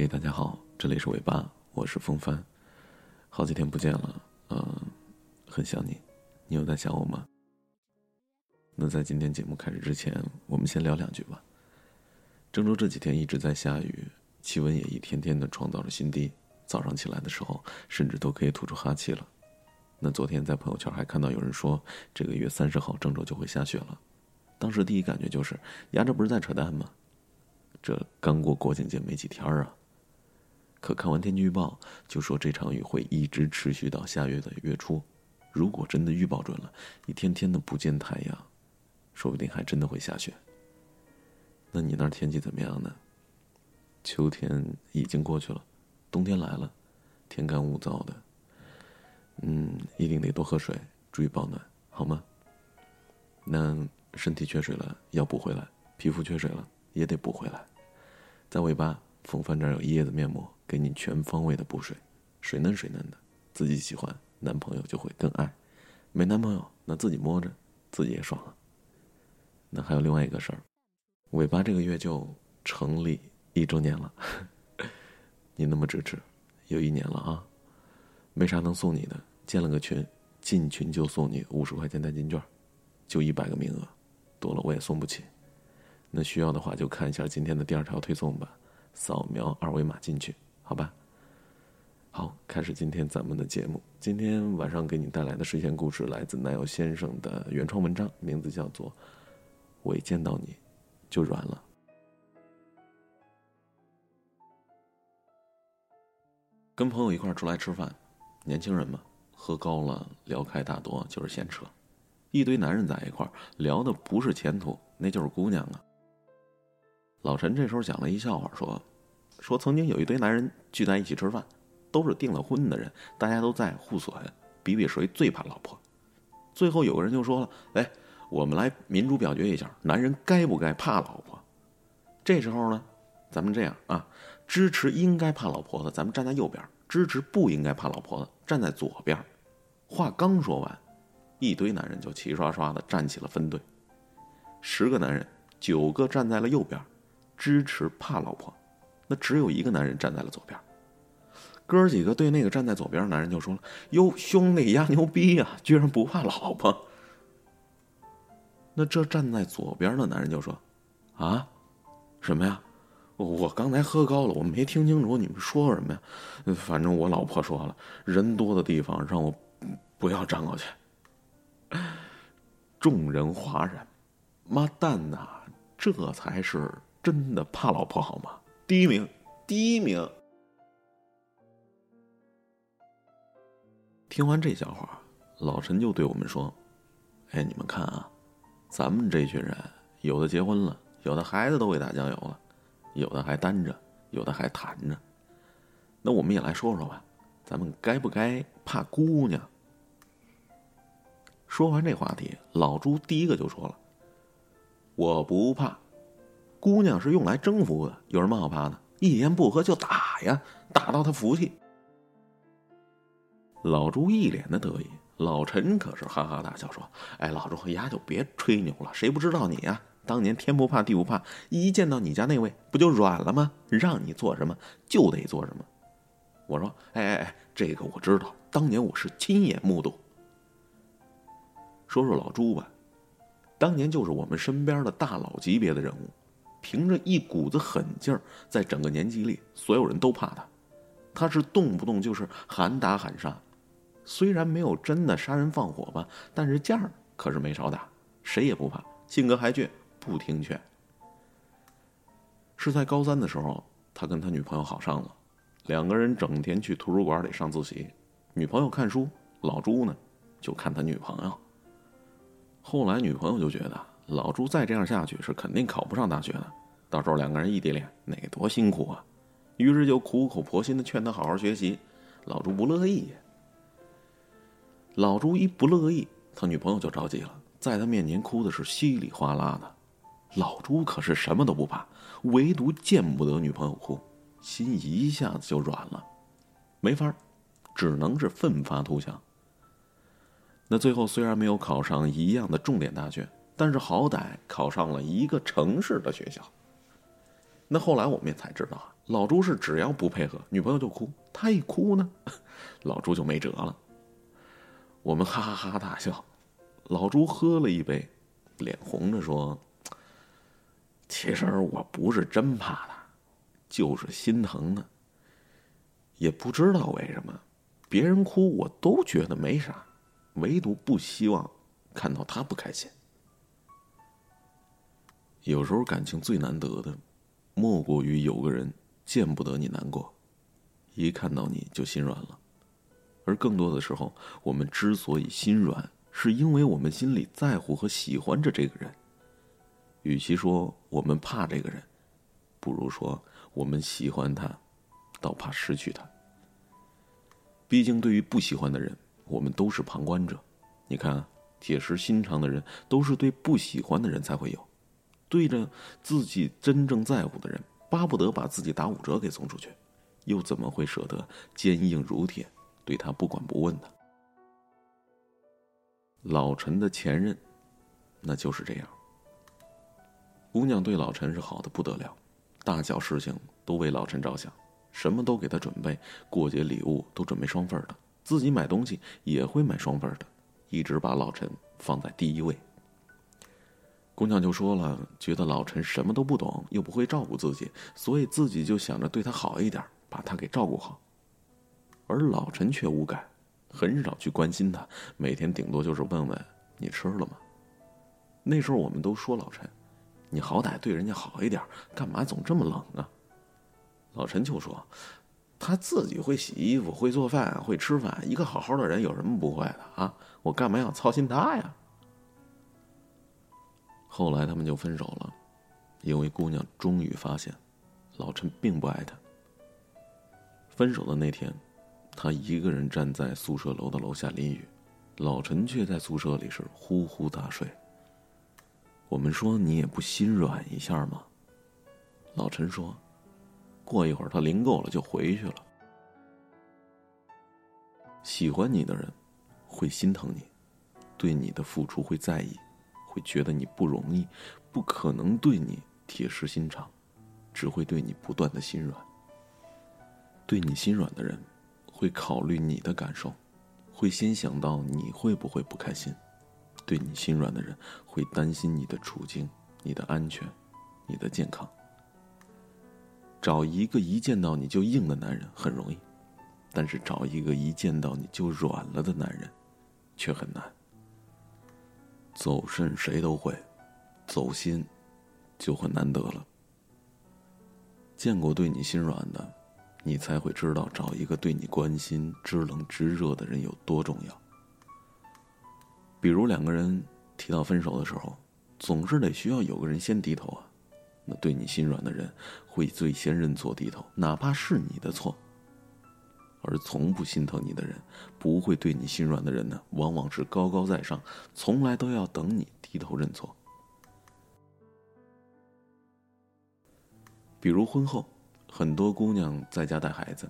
嘿，大家好，这里是尾巴，我是风帆，好几天不见了，嗯，很想你，你有在想我吗？那在今天节目开始之前，我们先聊两句吧。郑州这几天一直在下雨，气温也一天天的创造了新低，早上起来的时候，甚至都可以吐出哈气了。那昨天在朋友圈还看到有人说，这个月三十号郑州就会下雪了，当时第一感觉就是，呀，这不是在扯淡吗？这刚过国庆节没几天啊。可看完天气预报，就说这场雨会一直持续到下月的月初。如果真的预报准了，一天天的不见太阳，说不定还真的会下雪。那你那儿天气怎么样呢？秋天已经过去了，冬天来了，天干物燥的。嗯，一定得多喝水，注意保暖，好吗？那身体缺水了要补回来，皮肤缺水了也得补回来。在尾巴，风帆这儿有椰子面膜。给你全方位的补水，水嫩水嫩的，自己喜欢，男朋友就会更爱。没男朋友，那自己摸着，自己也爽啊。那还有另外一个事儿，尾巴这个月就成立一周年了。你那么支持，有一年了啊。没啥能送你的，建了个群，进群就送你五十块钱代金券，就一百个名额，多了我也送不起。那需要的话就看一下今天的第二条推送吧，扫描二维码进去。好吧，好，开始今天咱们的节目。今天晚上给你带来的睡前故事来自南友先生的原创文章，名字叫做《我一见到你就软了》。跟朋友一块出来吃饭，年轻人嘛，喝高了聊开大多就是闲扯，一堆男人在一块聊的不是前途，那就是姑娘啊。老陈这时候讲了一笑话，说。说曾经有一堆男人聚在一起吃饭，都是订了婚的人，大家都在互损，比比谁最怕老婆。最后有个人就说了：“哎，我们来民主表决一下，男人该不该怕老婆？”这时候呢，咱们这样啊，支持应该怕老婆的，咱们站在右边；支持不应该怕老婆的，站在左边。话刚说完，一堆男人就齐刷刷的站起了分队。十个男人，九个站在了右边，支持怕老婆。那只有一个男人站在了左边，哥几个对那个站在左边的男人就说了：“哟，兄弟呀，牛逼呀，居然不怕老婆。”那这站在左边的男人就说：“啊，什么呀？我刚才喝高了，我没听清楚你们说什么呀。反正我老婆说了，人多的地方让我不要站过去。”众人哗然，妈蛋呐，这才是真的怕老婆好吗？第一名，第一名。听完这笑话，老陈就对我们说：“哎，你们看啊，咱们这群人，有的结婚了，有的孩子都会打酱油了，有的还单着，有的还谈着。那我们也来说说吧，咱们该不该怕姑娘？”说完这话题，老朱第一个就说了：“我不怕。”姑娘是用来征服的，有什么好怕的？一言不合就打呀，打到他服气。老朱一脸的得意，老陈可是哈哈大笑说：“哎，老朱，丫就别吹牛了，谁不知道你呀？当年天不怕地不怕，一见到你家那位不就软了吗？让你做什么就得做什么。”我说：“哎哎哎，这个我知道，当年我是亲眼目睹。”说说老朱吧，当年就是我们身边的大佬级别的人物。凭着一股子狠劲儿，在整个年级里，所有人都怕他。他是动不动就是喊打喊杀，虽然没有真的杀人放火吧，但是架儿可是没少打，谁也不怕。性格还倔，不听劝。是在高三的时候，他跟他女朋友好上了，两个人整天去图书馆里上自习，女朋友看书，老朱呢就看他女朋友。后来女朋友就觉得。老朱再这样下去是肯定考不上大学的，到时候两个人异地恋，那多辛苦啊！于是就苦口婆心的劝他好好学习，老朱不乐意。老朱一不乐意，他女朋友就着急了，在他面前哭的是稀里哗啦的。老朱可是什么都不怕，唯独见不得女朋友哭，心一下子就软了，没法只能是奋发图强。那最后虽然没有考上一样的重点大学。但是好歹考上了一个城市的学校。那后来我们也才知道啊，老朱是只要不配合，女朋友就哭，他一哭呢，老朱就没辙了。我们哈哈哈大笑，老朱喝了一杯，脸红着说：“其实我不是真怕他，就是心疼他。也不知道为什么，别人哭我都觉得没啥，唯独不希望看到他不开心。有时候感情最难得的。”莫过于有个人见不得你难过，一看到你就心软了。而更多的时候，我们之所以心软，是因为我们心里在乎和喜欢着这个人。与其说我们怕这个人，不如说我们喜欢他，倒怕失去他。毕竟，对于不喜欢的人，我们都是旁观者。你看，铁石心肠的人，都是对不喜欢的人才会有。对着自己真正在乎的人，巴不得把自己打五折给送出去，又怎么会舍得坚硬如铁，对他不管不问呢？老陈的前任，那就是这样。姑娘对老陈是好的不得了，大小事情都为老陈着想，什么都给他准备，过节礼物都准备双份的，自己买东西也会买双份的，一直把老陈放在第一位。姑娘就说了，觉得老陈什么都不懂，又不会照顾自己，所以自己就想着对他好一点，把他给照顾好。而老陈却无感，很少去关心他，每天顶多就是问问你吃了吗。那时候我们都说老陈，你好歹对人家好一点，干嘛总这么冷啊？老陈就说，他自己会洗衣服，会做饭，会吃饭，一个好好的人有什么不会的啊？我干嘛要操心他呀？后来他们就分手了，因为姑娘终于发现，老陈并不爱她。分手的那天，她一个人站在宿舍楼的楼下淋雨，老陈却在宿舍里是呼呼大睡。我们说你也不心软一下吗？老陈说，过一会儿他淋够了就回去了。喜欢你的人，会心疼你，对你的付出会在意。会觉得你不容易，不可能对你铁石心肠，只会对你不断的心软。对你心软的人，会考虑你的感受，会先想到你会不会不开心。对你心软的人，会担心你的处境、你的安全、你的健康。找一个一见到你就硬的男人很容易，但是找一个一见到你就软了的男人，却很难。走肾谁都会，走心就很难得了。见过对你心软的，你才会知道找一个对你关心、知冷知热的人有多重要。比如两个人提到分手的时候，总是得需要有个人先低头啊。那对你心软的人会最先认错低头，哪怕是你的错。而从不心疼你的人，不会对你心软的人呢，往往是高高在上，从来都要等你低头认错。比如婚后，很多姑娘在家带孩子，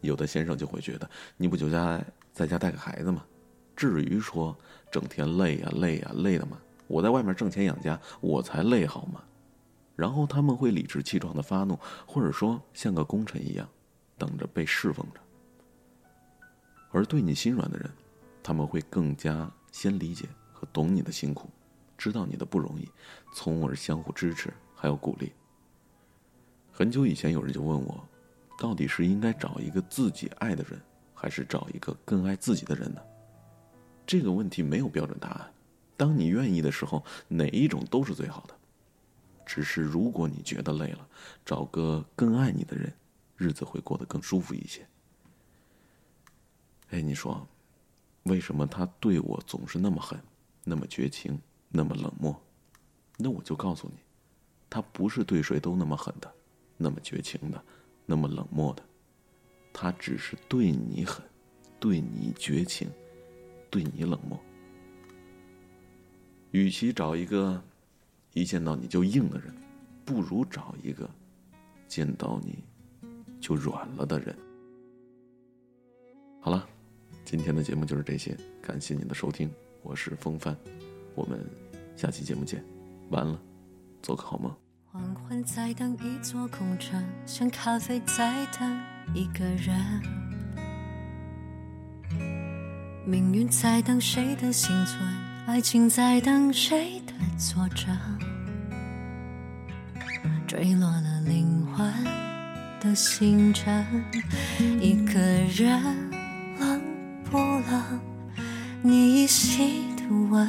有的先生就会觉得，你不就家在家带个孩子吗？至于说整天累呀累呀累的吗？我在外面挣钱养家，我才累好吗？然后他们会理直气壮的发怒，或者说像个功臣一样，等着被侍奉着。而对你心软的人，他们会更加先理解和懂你的辛苦，知道你的不容易，从而相互支持还有鼓励。很久以前，有人就问我，到底是应该找一个自己爱的人，还是找一个更爱自己的人呢？这个问题没有标准答案。当你愿意的时候，哪一种都是最好的。只是如果你觉得累了，找个更爱你的人，日子会过得更舒服一些。哎，你说，为什么他对我总是那么狠，那么绝情，那么冷漠？那我就告诉你，他不是对谁都那么狠的，那么绝情的，那么冷漠的，他只是对你狠，对你绝情，对你冷漠。与其找一个一见到你就硬的人，不如找一个见到你就软了的人。好了。今天的节目就是这些，感谢您的收听，我是风帆，我们下期节目见，完了，做个好梦。黄昏在等一座空城，像咖啡在等一个人。命运在等谁的幸存，爱情在等谁的作证。坠落了灵魂的星辰，一个人你依稀的吻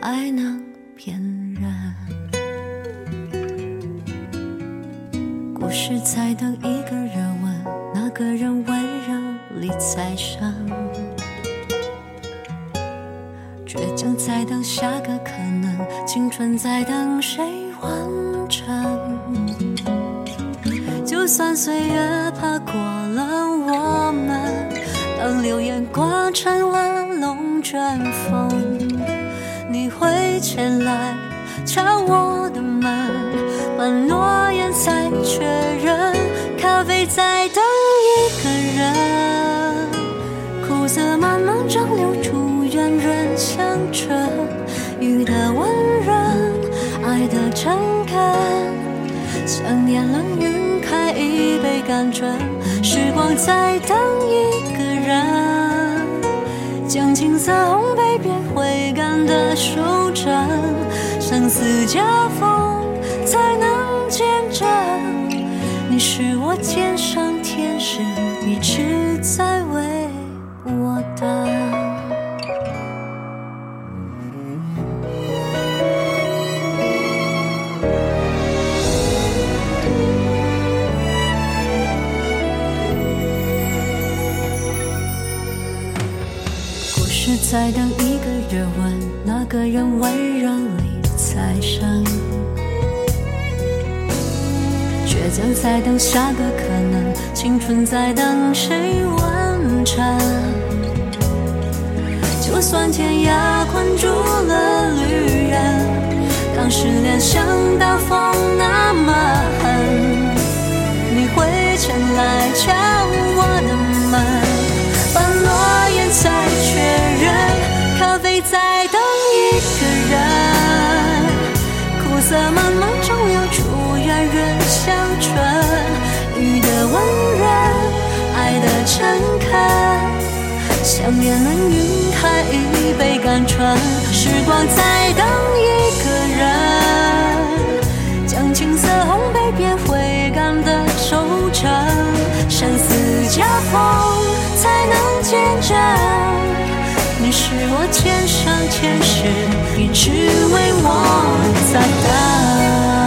还能骗人？故事在等一个热吻，那个人温柔里再生。倔强在等下个可能，青春在等谁完成？就算岁月爬过了我们，当流言刮成了龙卷风，你会前来敲我的门，把诺言再确认，咖啡在等一个人，苦涩慢慢蒸馏出圆润香醇，雨的温润，爱的诚恳，想念冷晕开一杯甘醇，时光在等一个人，将青涩烘焙变回甘的收成，生死交锋才能见证，你是我肩上天使，一直在为在等一个热吻，那个人温柔里再生。倔强在等下个可能，青春在等谁完成？就算天涯困住了旅人，当失恋像大风那想念能晕开一杯甘醇，时光在等一个人，将青涩烘焙变回甘的收成，生死交锋才能见证，你是我肩上天使，一直为我在等。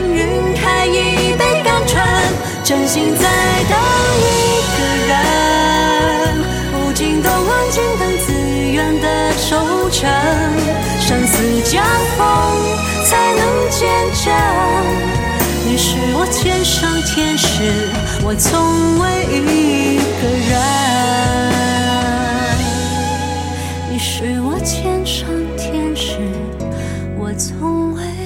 云开一杯甘醇真心在等一个人。无尽的万金等自愿的收成生死交锋才能见证你是我肩上天使我从未一个人你是我肩上天使我从未